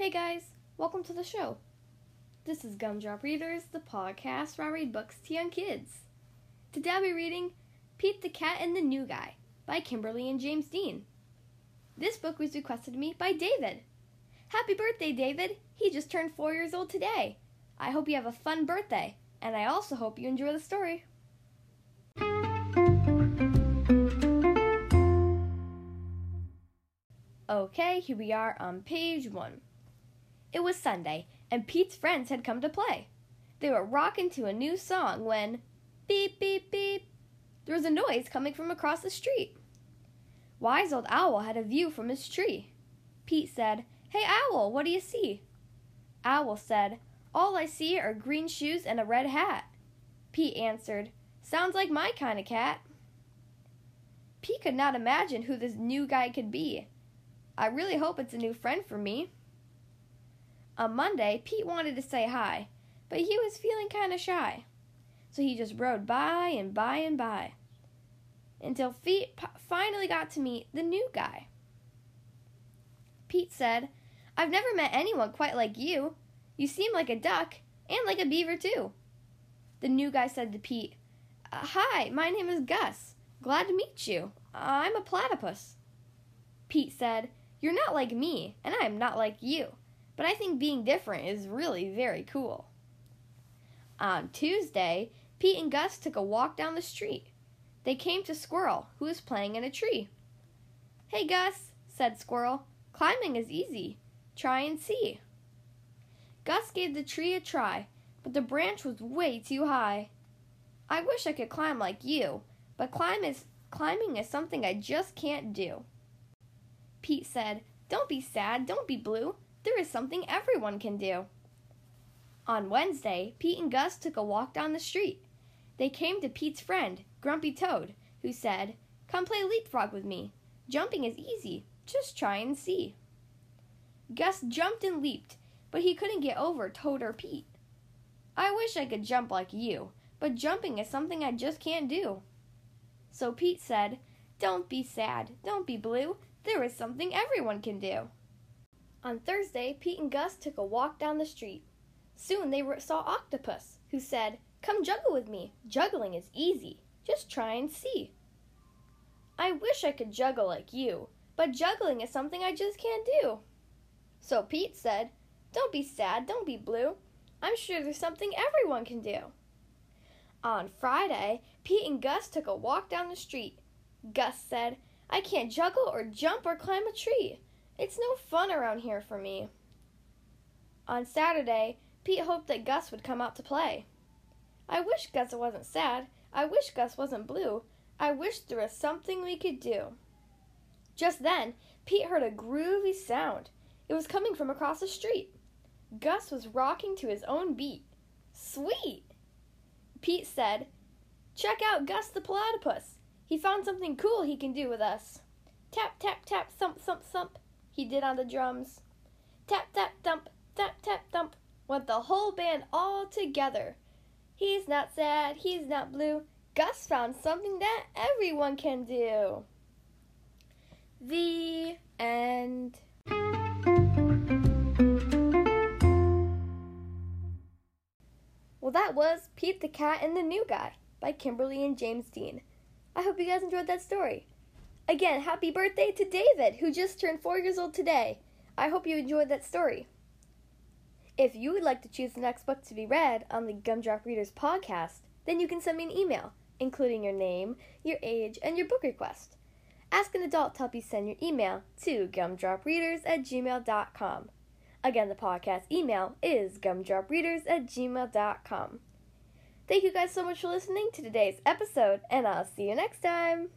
Hey guys, welcome to the show. This is Gumdrop Readers, the podcast where I read books to young kids. Today I'll be reading Pete the Cat and the New Guy by Kimberly and James Dean. This book was requested to me by David. Happy birthday, David! He just turned four years old today. I hope you have a fun birthday, and I also hope you enjoy the story. Okay, here we are on page one. It was Sunday, and Pete's friends had come to play. They were rocking to a new song when beep, beep, beep, there was a noise coming from across the street. Wise Old Owl had a view from his tree. Pete said, Hey, Owl, what do you see? Owl said, All I see are green shoes and a red hat. Pete answered, Sounds like my kind of cat. Pete could not imagine who this new guy could be. I really hope it's a new friend for me. On Monday, Pete wanted to say hi, but he was feeling kind of shy. So he just rode by and by and by until Pete finally got to meet the new guy. Pete said, I've never met anyone quite like you. You seem like a duck and like a beaver, too. The new guy said to Pete, uh, Hi, my name is Gus. Glad to meet you. I'm a platypus. Pete said, You're not like me, and I am not like you, but I think being different is really very cool. On Tuesday, Pete and Gus took a walk down the street. They came to Squirrel, who was playing in a tree. Hey, Gus, said Squirrel, climbing is easy. Try and see. Gus gave the tree a try, but the branch was way too high. I wish I could climb like you, but climb is, climbing is something I just can't do. Pete said, Don't be sad, don't be blue. There is something everyone can do. On Wednesday, Pete and Gus took a walk down the street. They came to Pete's friend, Grumpy Toad, who said, Come play leapfrog with me. Jumping is easy. Just try and see. Gus jumped and leaped, but he couldn't get over Toad or Pete. I wish I could jump like you, but jumping is something I just can't do. So Pete said, Don't be sad, don't be blue. There is something everyone can do. On Thursday, Pete and Gus took a walk down the street. Soon they saw Octopus, who said, Come juggle with me. Juggling is easy. Just try and see. I wish I could juggle like you, but juggling is something I just can't do. So Pete said, Don't be sad, don't be blue. I'm sure there's something everyone can do. On Friday, Pete and Gus took a walk down the street. Gus said, I can't juggle or jump or climb a tree. It's no fun around here for me. On Saturday, Pete hoped that Gus would come out to play. I wish Gus wasn't sad. I wish Gus wasn't blue. I wish there was something we could do. Just then, Pete heard a groovy sound. It was coming from across the street. Gus was rocking to his own beat. Sweet! Pete said, Check out Gus the platypus. He found something cool he can do with us. Tap, tap, tap, thump, thump, thump, he did on the drums. Tap, tap, thump, tap, tap, thump, went the whole band all together. He's not sad, he's not blue. Gus found something that everyone can do. The end. Well, that was Pete the Cat and the New Guy by Kimberly and James Dean. I hope you guys enjoyed that story. Again, happy birthday to David, who just turned four years old today. I hope you enjoyed that story. If you would like to choose the next book to be read on the Gumdrop Readers podcast, then you can send me an email, including your name, your age, and your book request. Ask an adult to help you send your email to gumdropreaders at gmail.com. Again, the podcast email is gumdropreaders at gmail.com. Thank you guys so much for listening to today's episode, and I'll see you next time.